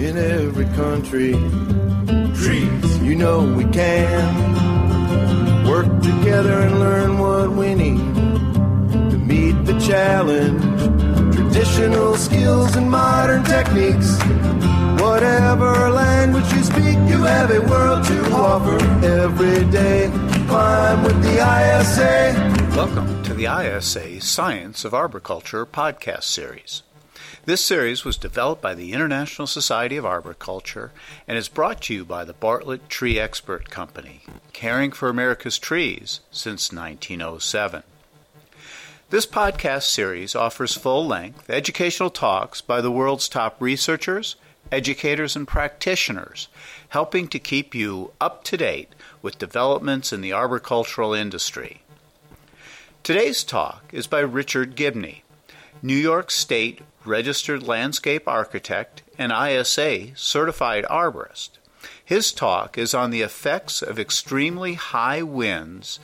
in every country. Trees, you know we can work together and learn what we need to meet the challenge. Traditional skills and modern techniques. Whatever language you speak, you have a world to offer every day. Climb with the ISA. Welcome to the ISA Science of Arboriculture podcast series. This series was developed by the International Society of Arboriculture and is brought to you by the Bartlett Tree Expert Company, caring for America's trees since 1907. This podcast series offers full length educational talks by the world's top researchers, educators, and practitioners, helping to keep you up to date with developments in the arboricultural industry. Today's talk is by Richard Gibney, New York State registered landscape architect and ISA certified arborist. His talk is on the effects of extremely high winds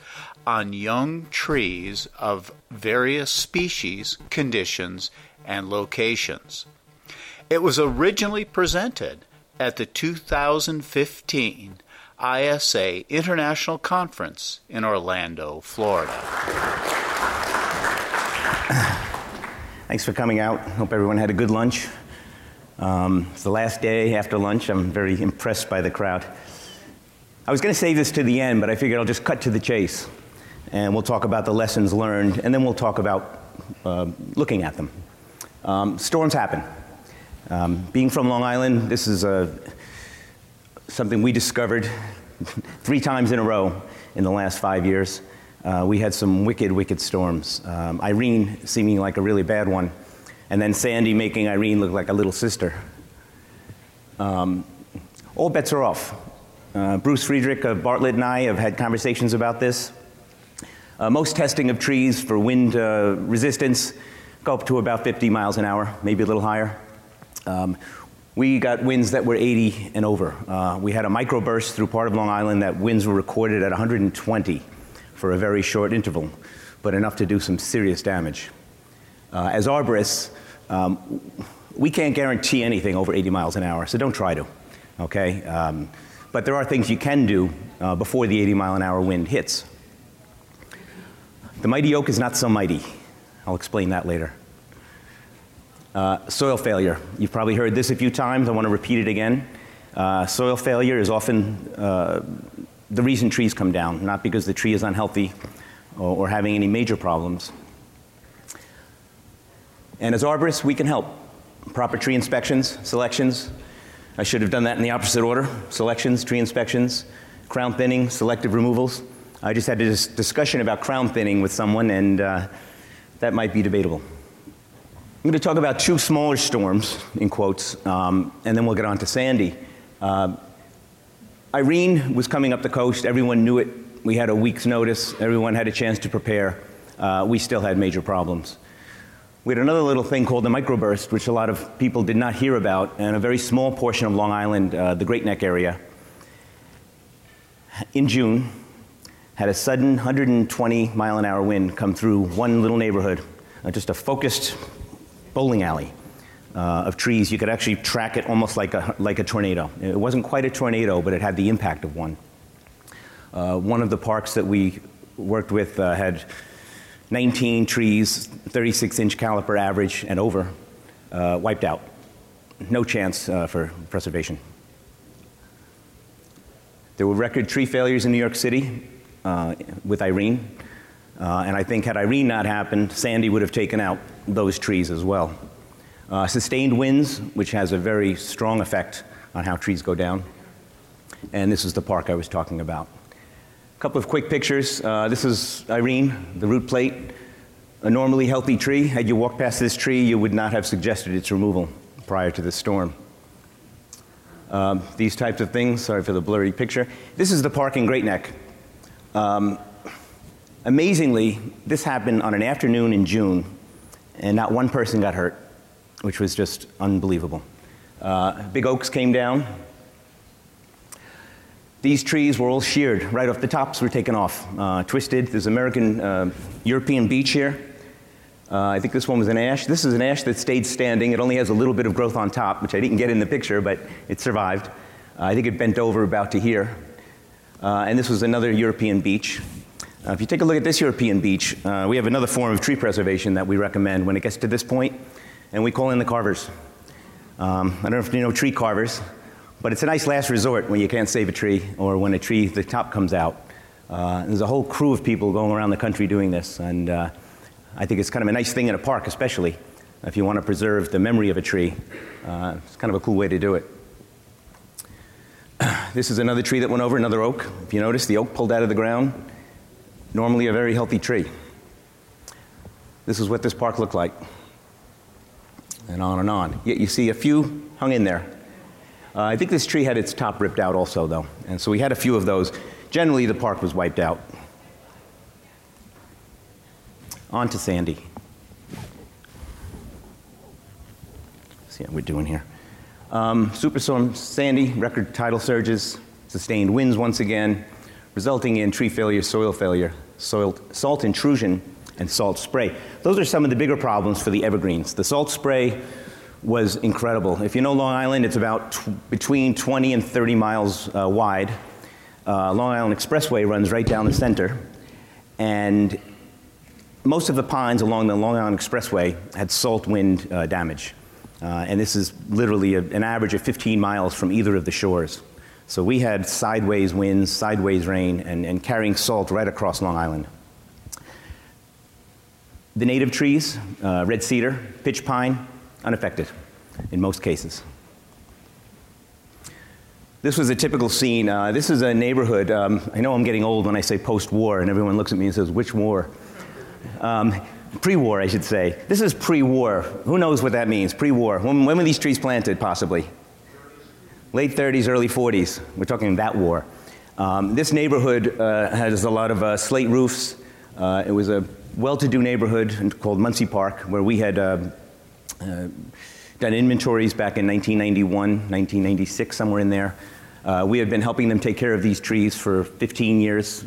on young trees of various species, conditions, and locations. It was originally presented at the 2015 ISA International Conference in Orlando, Florida. Thanks for coming out. Hope everyone had a good lunch. Um, it's the last day after lunch. I'm very impressed by the crowd. I was going to save this to the end, but I figured I'll just cut to the chase. And we'll talk about the lessons learned, and then we'll talk about uh, looking at them. Um, storms happen. Um, being from Long Island, this is something we discovered three times in a row in the last five years. Uh, we had some wicked, wicked storms. Um, Irene seeming like a really bad one, and then Sandy making Irene look like a little sister. Um, all bets are off. Uh, Bruce Fraedrich of Bartlett and I have had conversations about this. Uh, most testing of trees for wind uh, resistance go up to about 50 miles an hour, maybe a little higher. Um, we got winds that were 80 and over. Uh, we had a microburst through part of Long Island that winds were recorded at 120 for a very short interval, but enough to do some serious damage. Uh, as arborists, um, we can't guarantee anything over 80 miles an hour, so don't try to, okay? Um, but there are things you can do uh, before the 80 mile an hour wind hits. The mighty oak is not so mighty. I'll explain that later. Uh, soil failure. You've probably heard this a few times. I want to repeat it again. Uh, soil failure is often uh, the reason trees come down, not because the tree is unhealthy or, or having any major problems. And as arborists, we can help. Proper tree inspections, selections. I should have done that in the opposite order selections, tree inspections, crown thinning, selective removals. I just had a dis- discussion about crown thinning with someone, and uh, that might be debatable. I'm going to talk about two smaller storms, in quotes, um, and then we'll get on to Sandy. Uh, Irene was coming up the coast. Everyone knew it. We had a week's notice. Everyone had a chance to prepare. Uh, we still had major problems. We had another little thing called the microburst, which a lot of people did not hear about, and a very small portion of Long Island, uh, the Great Neck area, in June, had a sudden 120 mile an hour wind come through one little neighborhood, uh, just a focused bowling alley uh, of trees. You could actually track it almost like a, like a tornado. It wasn't quite a tornado, but it had the impact of one. Uh, one of the parks that we worked with uh, had 19 trees, 36 inch caliper average and over, uh, wiped out. No chance uh, for preservation. There were record tree failures in New York City uh, with Irene. and I think had Irene not happened, Sandy would have taken out those trees as well. Uh, sustained winds, which has a very strong effect on how trees go down. And this is the park I was talking about. A couple of quick pictures. Uh, this is Irene, the root plate. A normally healthy tree. Had you walked past this tree, you would not have suggested its removal prior to the storm. Um, these types of things, sorry for the blurry picture. This is the park in Great Neck. Um, amazingly, this happened on an afternoon in June, and not one person got hurt which was just unbelievable. Uh, big oaks came down. These trees were all sheared right off. The tops were taken off, uh, twisted. There's American uh, European beech here. Uh, I think this one was an ash. This is an ash that stayed standing. It only has a little bit of growth on top, which I didn't get in the picture, but it survived. Uh, I think it bent over about to here. And this was another European beech. Uh, if you take a look at this European beech, uh, we have another form of tree preservation that we recommend when it gets to this point, and we call in the carvers. Um, I don't know if you know tree carvers, but it's a nice last resort when you can't save a tree or when a tree, the top comes out. Uh, there's a whole crew of people going around the country doing this, and uh, I think it's kind of a nice thing in a park, especially if you want to preserve the memory of a tree. Uh, it's kind of a cool way to do it. this is another tree that went over, another oak. If you notice, the oak pulled out of the ground. Normally a very healthy tree. This is what this park looked like. And on and on. Yet you see a few hung in there. Uh, I think this tree had its top ripped out also, though. And so we had a few of those. Generally, the park was wiped out. On to Sandy. see how we're doing here. Um, Superstorm Sandy, record tidal surges, sustained winds once again, resulting in tree failure, soil failure, soil, salt intrusion, and salt spray. Those are some of the bigger problems for the evergreens. The salt spray was incredible. If you know Long Island, it's about t- between 20 and 30 miles uh, wide. Uh, Long Island Expressway runs right down the center, and most of the pines along the Long Island Expressway had salt wind uh, damage. Uh, and this is literally a, an average of 15 miles from either of the shores. So we had sideways winds, sideways rain, and, and carrying salt right across Long Island. The native trees, uh, red cedar, pitch pine, unaffected in most cases. This was a typical scene. Uh, this is a neighborhood. Um, I know I'm getting old when I say post war, and everyone looks at me and says, Which war? Um, pre war, I should say. This is pre war. Who knows what that means? Pre war. When, when were these trees planted, possibly? Late 30s, early 40s. We're talking that war. Um, this neighborhood uh, has a lot of uh, slate roofs. Uh, it was a well to do neighborhood called Munsey Park, where we had uh, uh, done inventories back in 1991, 1996, somewhere in there. Uh, we had been helping them take care of these trees for 15 years.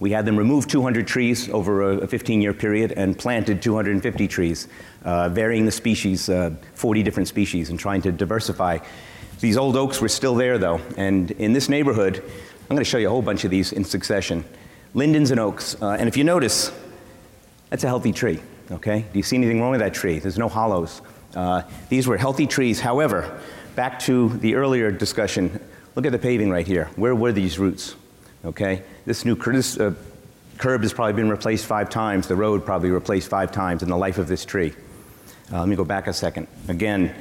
We had them remove 200 trees over a 15 year period and planted 250 trees, uh, varying the species, uh, 40 different species, and trying to diversify. These old oaks were still there though, and in this neighborhood, I'm going to show you a whole bunch of these in succession. Lindens and oaks, uh, and if you notice, that's a healthy tree, okay? Do you see anything wrong with that tree? There's no hollows. Uh, these were healthy trees. However, back to the earlier discussion, look at the paving right here. Where were these roots? Okay? This new this, uh, curb has probably been replaced five times, the road probably replaced five times in the life of this tree. Uh, let me go back a second. Again,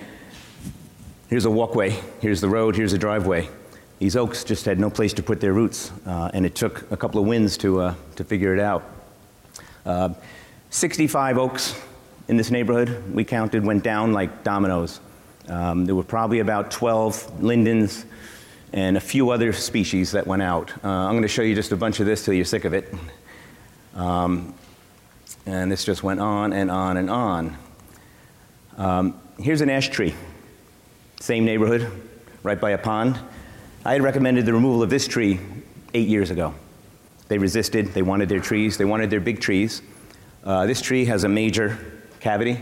here's a walkway, here's the road, here's the driveway. These oaks just had no place to put their roots, uh, and it took a couple of winds to, uh, to figure it out. Uh, 65 oaks in this neighborhood, we counted, went down like dominoes. Um, there were probably about 12 lindens, and a few other species that went out. Uh, I'm going to show you just a bunch of this till you're sick of it. Um, and this just went on and on and on. Um, here's an ash tree, same neighborhood, right by a pond. I had recommended the removal of this tree eight years ago. They resisted, they wanted their trees, they wanted their big trees. Uh, this tree has a major cavity.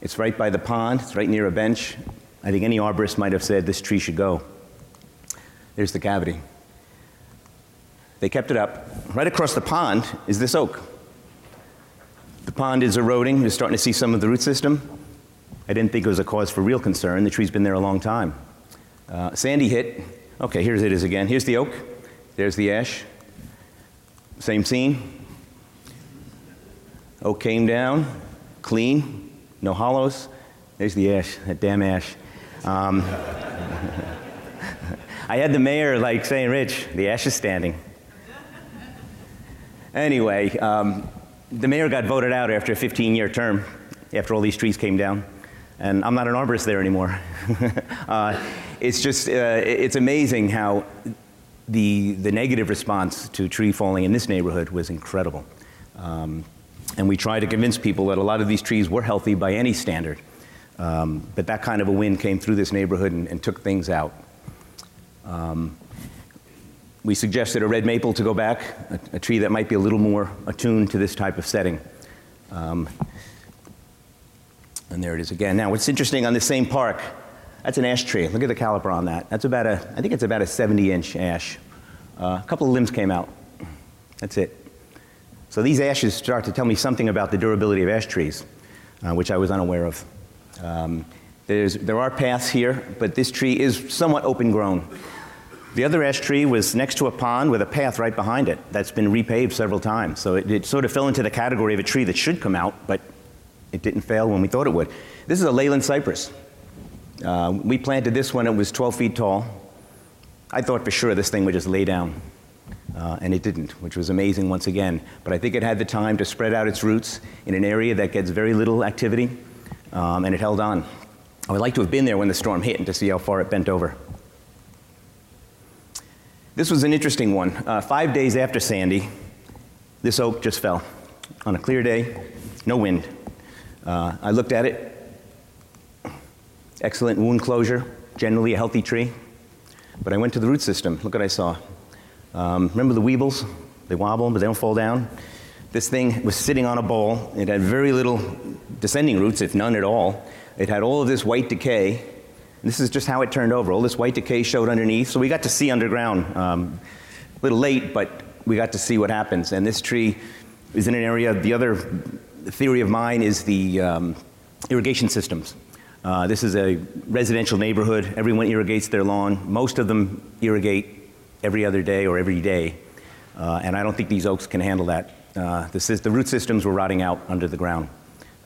It's right by the pond, it's right near a bench. I think any arborist might have said this tree should go. There's the cavity. They kept it up. Right across the pond is this oak. The pond is eroding. You're starting to see some of the root system. I didn't think it was a cause for real concern. The tree's been there a long time. Uh, Sandy hit. Okay, here's it is again. Here's the oak. There's the ash. Same scene. Oak came down, clean, no hollows. There's the ash, that damn ash. Um, I had the mayor like saying, Rich, the ash is standing. Anyway, um, the mayor got voted out after a 15 year term, after all these trees came down. And I'm not an arborist there anymore. uh, it's just, uh, it's amazing how the, the negative response to tree falling in this neighborhood was incredible. Um, and we tried to convince people that a lot of these trees were healthy by any standard. Um, but that kind of a wind came through this neighborhood and, and took things out. Um, we suggested a red maple to go back, a, a, tree that might be a little more attuned to this type of setting. Um, And there it is again. Now, what's interesting on the same park, that's an ash tree. Look at the caliper on that. That's about a, I think it's about a 70 inch ash. Uh, a couple of limbs came out. That's it. So these ashes start to tell me something about the durability of ash trees, uh, which I was unaware of. Um, there are paths here, but this tree is somewhat open grown. The other ash tree was next to a pond with a path right behind it that's been repaved several times. So it, it sort of fell into the category of a tree that should come out, but it didn't fail when we thought it would. This is a Leyland cypress. Uh, we planted this when it was 12 feet tall. I thought for sure this thing would just lay down, uh, and it didn't, which was amazing once again. But I think it had the time to spread out its roots in an area that gets very little activity, um, and it held on. I would like to have been there when the storm hit and to see how far it bent over. This was an interesting one. Uh, five days after Sandy, this oak just fell on a clear day, no wind. Uh, I looked at it. Excellent wound closure, generally a healthy tree. But I went to the root system. Look what I saw. Um, remember the Weebles? They wobble, but they don't fall down. This thing was sitting on a bowl. It had very little descending roots, if none at all. It had all of this white decay. This is just how it turned over. All this white decay showed underneath. So we got to see underground. Um, a little late, but we got to see what happens. And this tree is in an area, the other theory of mine is the um, irrigation systems. Uh, this is a residential neighborhood. Everyone irrigates their lawn. Most of them irrigate every other day or every day. Uh, and I don't think these oaks can handle that. Uh, the, the, root systems were rotting out under the ground.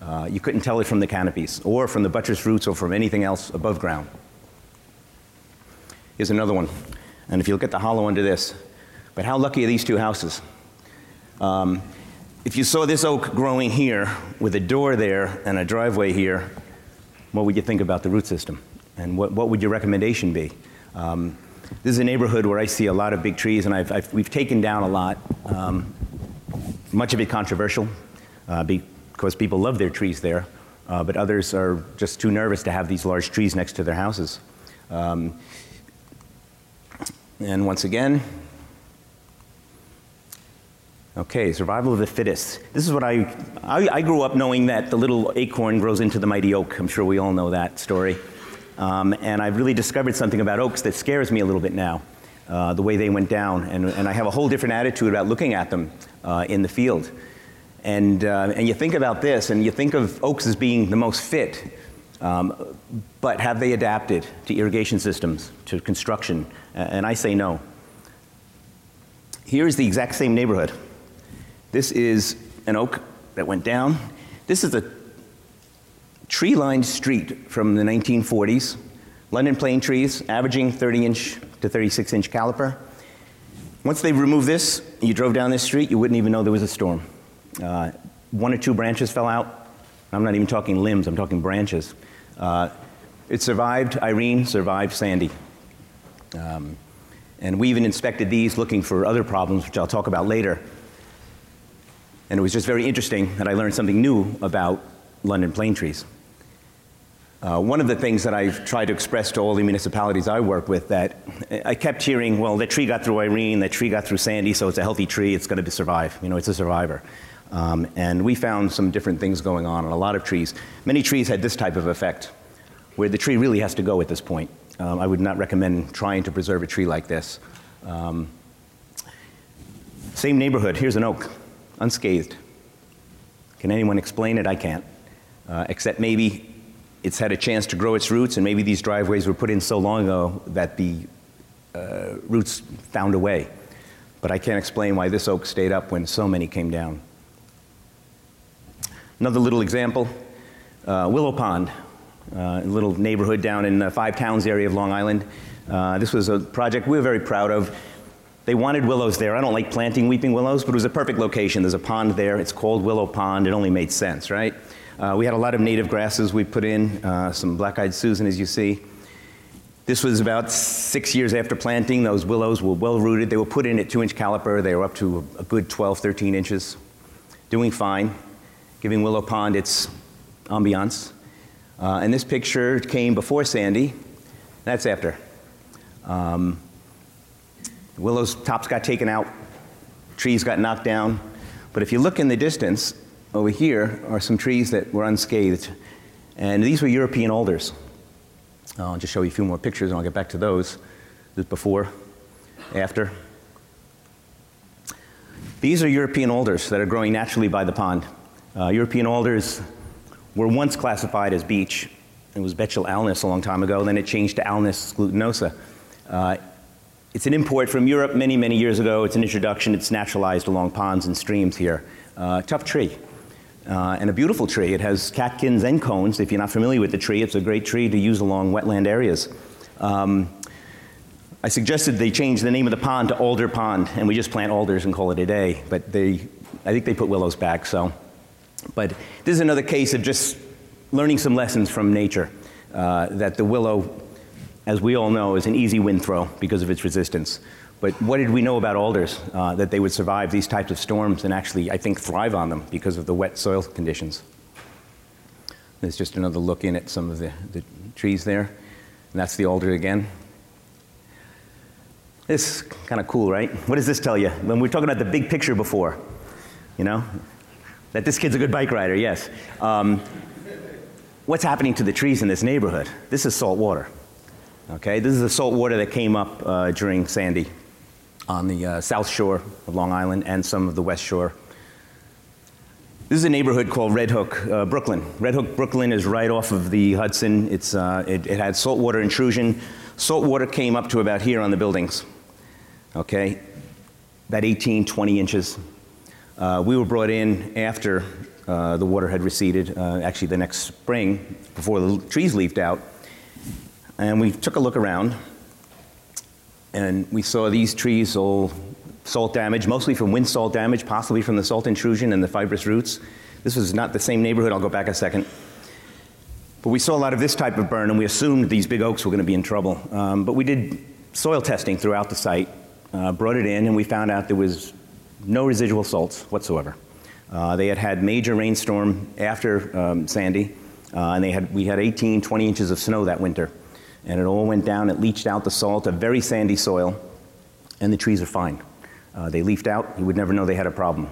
Uh, you couldn't tell it from the canopies or from the buttress roots or from anything else above ground. Here's another one. And if you look at the hollow under this, but how lucky are these two houses? Um, if you saw this oak growing here with a door there and a driveway here, what would you think about the root system? And what, what would your recommendation be? Um, this is a neighborhood where I see a lot of big trees, and I've, I've, we've taken down a lot. Um, much of it controversial uh, because people love their trees there, uh, but others are just too nervous to have these large trees next to their houses. Um, and once again, Okay, survival of the fittest. This is what I, I, I, grew up knowing that the little acorn grows into the mighty oak. I'm sure we all know that story. Um, and I've really discovered something about oaks that scares me a little bit now, uh, the way they went down. And, and I have a whole different attitude about looking at them uh, in the field. And, uh, and you think about this, and you think of oaks as being the most fit. Um, but have they adapted to irrigation systems, to construction? And I say no. Here's the exact same neighborhood. This is an oak that went down. This is a tree lined street from the 1940s. London plane trees, averaging 30 inch to 36 inch caliper. Once they removed this, you drove down this street, you wouldn't even know there was a storm. Uh, one or two branches fell out. I'm not even talking limbs, I'm talking branches. Uh, it survived Irene, survived Sandy. Um, and we even inspected these looking for other problems, which I'll talk about later. And it was just very interesting that I learned something new about London plane trees. Uh, one of the things that I've tried to express to all the municipalities I work with that I kept hearing, well, that tree got through Irene, that tree got through Sandy, so it's a healthy tree, it's going to survive. You know, it's a survivor. Um, and we found some different things going on on a lot of trees. Many trees had this type of effect, where the tree really has to go at this point. Um, I would not recommend trying to preserve a tree like this. Um, same neighborhood, here's an oak unscathed. Can anyone explain it? I can't. Uh, except maybe it's had a chance to grow its roots, and maybe these driveways were put in so long ago that the uh, roots found a way. But I can't explain why this oak stayed up when so many came down. Another little example uh, Willow Pond, uh, a little neighborhood down in the Five Towns area of Long Island. Uh, this was a project we were very proud of. They wanted willows there. I don't like planting weeping willows, but it was a perfect location. There's a pond there. It's called Willow Pond. It only made sense, right? Uh, we had a lot of native grasses we put in, uh, some black eyed Susan, as you see. This was about six years after planting. Those willows were well rooted. They were put in at two inch caliper. They were up to a good 12, 13 inches, doing fine, giving Willow Pond its ambiance. Uh, and this picture came before Sandy. That's after. Um, Willow's tops got taken out, trees got knocked down. But if you look in the distance, over here are some trees that were unscathed. And these were European alders. I'll just show you a few more pictures and I'll get back to those. This before, after. These are European alders that are growing naturally by the pond. Uh, European alders were once classified as beech. It was Betula alnus a long time ago, then it changed to Alnus glutinosa. Uh, it's an import from Europe many, many years ago. It's an introduction. It's naturalized along ponds and streams here. Uh, tough tree. Uh, and a beautiful tree. It has catkins and cones. If you're not familiar with the tree, it's a great tree to use along wetland areas. Um, I suggested they change the name of the pond to Alder Pond, and we just plant alders and call it a day. But they, I think they put willows back. So, but this is another case of just learning some lessons from nature. Uh, that the willow, as we all know, is an easy wind throw because of its resistance. But what did we know about alders? Uh, that they would survive these types of storms and actually, I think, thrive on them because of the wet soil conditions. There's just another look in at some of the, the trees there. And that's the alder again. This kind of cool, right? What does this tell you? When we are talking about the big picture before, you know, that this kid's a good bike rider, yes. Um, what's happening to the trees in this neighborhood? This is salt water. Okay, this is the salt water that came up uh, during Sandy on the uh, south shore of Long Island and some of the west shore. This is a neighborhood called Red Hook, uh, Brooklyn. Red Hook, Brooklyn is right off of the Hudson. It's, uh, it, it had saltwater intrusion. Salt water came up to about here on the buildings okay? About 18, 20 inches. Uh, we were brought in after uh, the water had receded, uh, actually the next spring, before the trees leafed out. And we took a look around, and we saw these trees all salt damage, mostly from wind salt damage, possibly from the salt intrusion and the fibrous roots. This was not the same neighborhood. I'll go back a second. But we saw a lot of this type of burn, and we assumed these big oaks were going to be in trouble. Um, but we did soil testing throughout the site, uh, brought it in, and we found out there was no residual salts whatsoever. Uh, they had had major rainstorm after um, Sandy, uh, and they had, we had 18, 20 inches of snow that winter. And it all went down, it leached out the salt, a very sandy soil, and the trees are fine. Uh, they leafed out, you would never know they had a problem.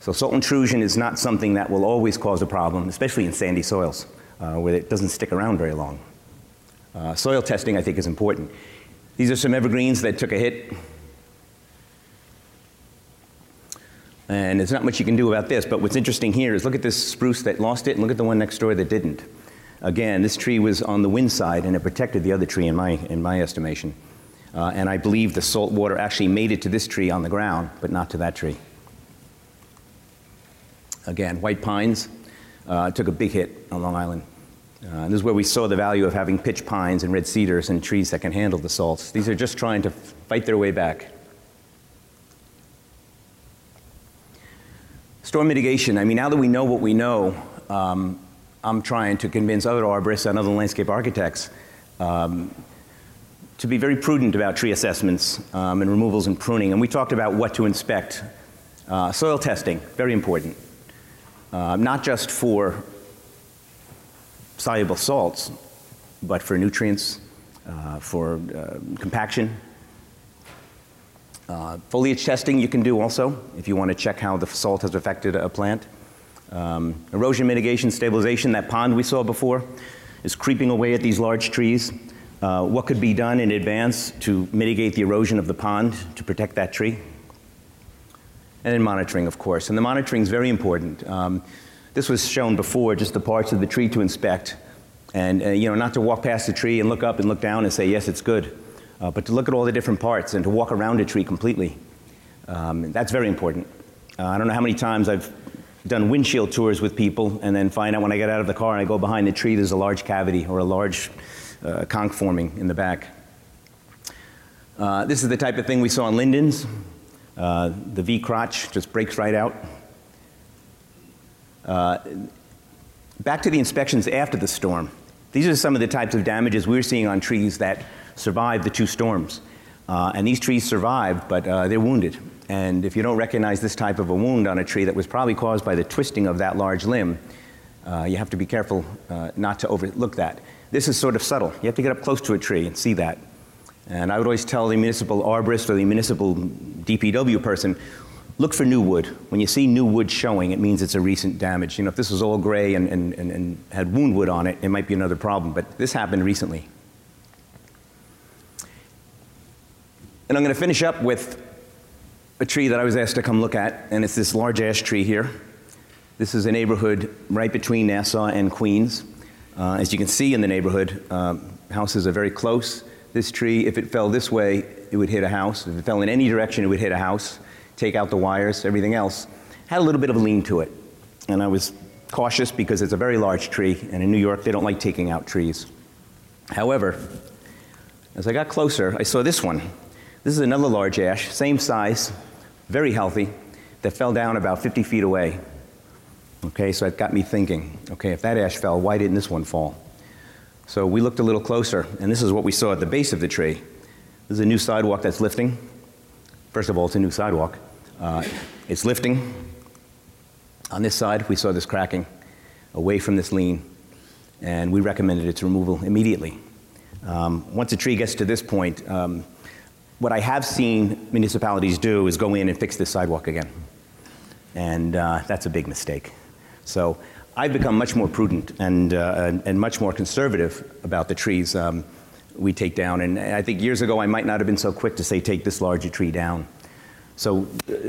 So salt intrusion is not something that will always cause a problem, especially in sandy soils, uh, where it doesn't stick around very long. Uh, soil testing, I think, is important. These are some evergreens that took a hit And there's not much you can do about this, but what's interesting here is look at this spruce that lost it and look at the one next door that didn't. Again, this tree was on the wind side and it protected the other tree in my, in my estimation. Uh, and I believe the salt water actually made it to this tree on the ground, but not to that tree. Again, white pines uh, took a big hit on Long Island. Uh, this is where we saw the value of having pitch pines and red cedars and trees that can handle the salts. These are just trying to fight their way back. Storm mitigation. I mean, now that we know what we know, um, I'm trying to convince other arborists and other landscape architects um, to be very prudent about tree assessments um, and removals and pruning. And we talked about what to inspect. Uh, soil testing, very important. Uh, not just for soluble salts, but for nutrients, uh, for uh, compaction, uh, foliage testing you can do also if you want to check how the salt has affected a plant. Um, erosion mitigation stabilization, that pond we saw before, is creeping away at these large trees. Uh, what could be done in advance to mitigate the erosion of the pond to protect that tree? And then monitoring, of course. And the monitoring is very important. Um, this was shown before, just the parts of the tree to inspect. And, uh, you know, not to walk past the tree and look up and look down and say, yes, it's good uh, but to look at all the different parts and to walk around a tree completely. Um, that's very important. Uh, I don't know how many times I've done windshield tours with people and then find out when I get out of the car and I go behind the tree, there's a large cavity or a large uh, conk forming in the back. Uh, this is the type of thing we saw on lindens. Uh, the V crotch just breaks right out. Uh, back to the inspections after the storm. These are some of the types of damages we're seeing on trees that survived the two storms. Uh, and these trees survived, but uh, they're wounded. And if you don't recognize this type of a wound on a tree that was probably caused by the twisting of that large limb, uh, you have to be careful uh, not to overlook that. This is sort of subtle. You have to get up close to a tree and see that. And I would always tell the municipal arborist or the municipal DPW person, look for new wood. When you see new wood showing, it means it's a recent damage. You know, if this was all gray and, and, and, and had wound wood on it, it might be another problem, but this happened recently. And I'm going to finish up with a tree that I was asked to come look at, and it's this large ash tree here. This is a neighborhood right between Nassau and Queens. Uh, as you can see in the neighborhood, um, houses are very close. This tree, if it fell this way, it would hit a house. If it fell in any direction, it would hit a house, take out the wires, everything else. Had a little bit of a lean to it. And I was cautious because it's a very large tree, and in New York, they don't like taking out trees. However, as I got closer, I saw this one. This is another large ash, same size, very healthy, that fell down about 50 feet away. Okay, so it got me thinking okay, if that ash fell, why didn't this one fall? So we looked a little closer, and this is what we saw at the base of the tree. This is a new sidewalk that's lifting. First of all, it's a new sidewalk. Uh, it's lifting. On this side, we saw this cracking away from this lean, and we recommended its removal immediately. Um, once a tree gets to this point, um, what I have seen municipalities do is go in and fix this sidewalk again. And uh, that's a big mistake. So I've become much more prudent and, uh, and, and, much more conservative about the trees um, we take down. And I think years ago I might not have been so quick to say, take this larger tree down. So uh,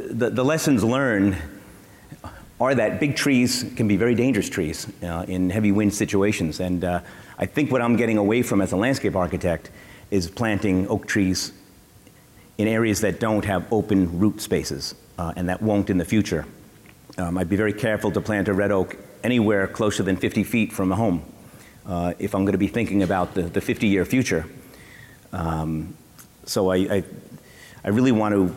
the, the lessons learned are that big trees can be very dangerous trees uh, in heavy wind situations. And uh, I think what I'm getting away from as a landscape architect is planting oak trees in areas that don't have open root spaces uh, and that won't in the future. Um, I'd be very careful to plant a red oak anywhere closer than 50 feet from a home uh, if I'm going to be thinking about the, the 50 year future. Um, so I, I, I, really want to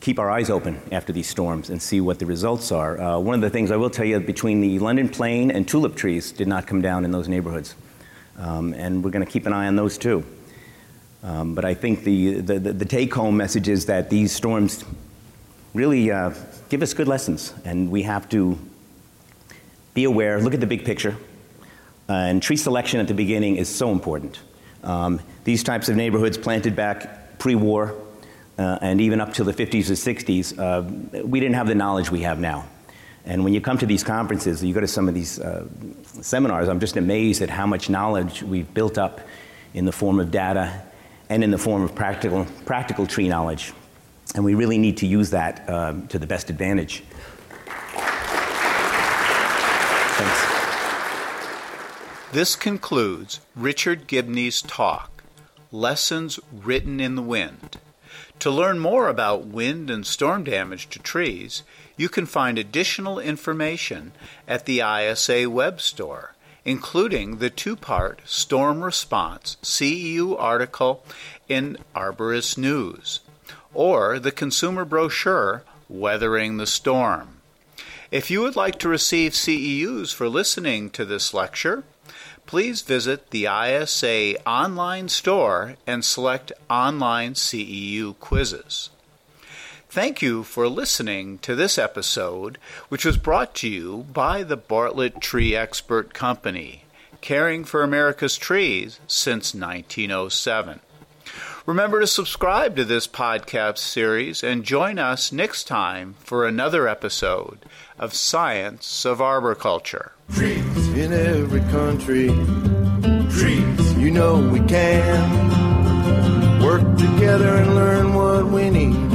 keep our eyes open after these storms and see what the results are. Uh, one of the things I will tell you between the London plane and tulip trees did not come down in those neighborhoods. Um, and we're going to keep an eye on those too. Um, but I think the, the, the take home message is that these storms really uh, give us good lessons, and we have to be aware, look at the big picture. Uh, and tree selection at the beginning is so important. Um, these types of neighborhoods planted back pre war uh, and even up to the 50s or 60s, uh, we didn't have the knowledge we have now. And when you come to these conferences, you go to some of these uh, seminars, I'm just amazed at how much knowledge we've built up in the form of data and in the form of practical, practical tree knowledge. And we really need to use that uh, to the best advantage. Thanks. This concludes Richard Gibney's talk, Lessons Written in the Wind. To learn more about wind and storm damage to trees, you can find additional information at the ISA web store including the two part Storm Response CEU article in Arborist News, or the consumer brochure Weathering the Storm. If you would like to receive CEUs for listening to this lecture, please visit the ISA online store and select Online CEU Quizzes. Thank you for listening to this episode, which was brought to you by the Bartlett Tree Expert Company, caring for America's trees since 1907. Remember to subscribe to this podcast series and join us next time for another episode of Science of Arboriculture. Trees. In every country, trees, you know we can. Work together and learn what we need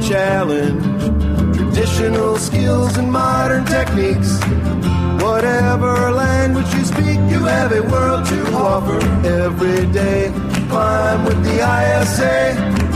challenge. Traditional skills and modern techniques. Whatever language you speak, you have a world to offer every day. Climb with the ISA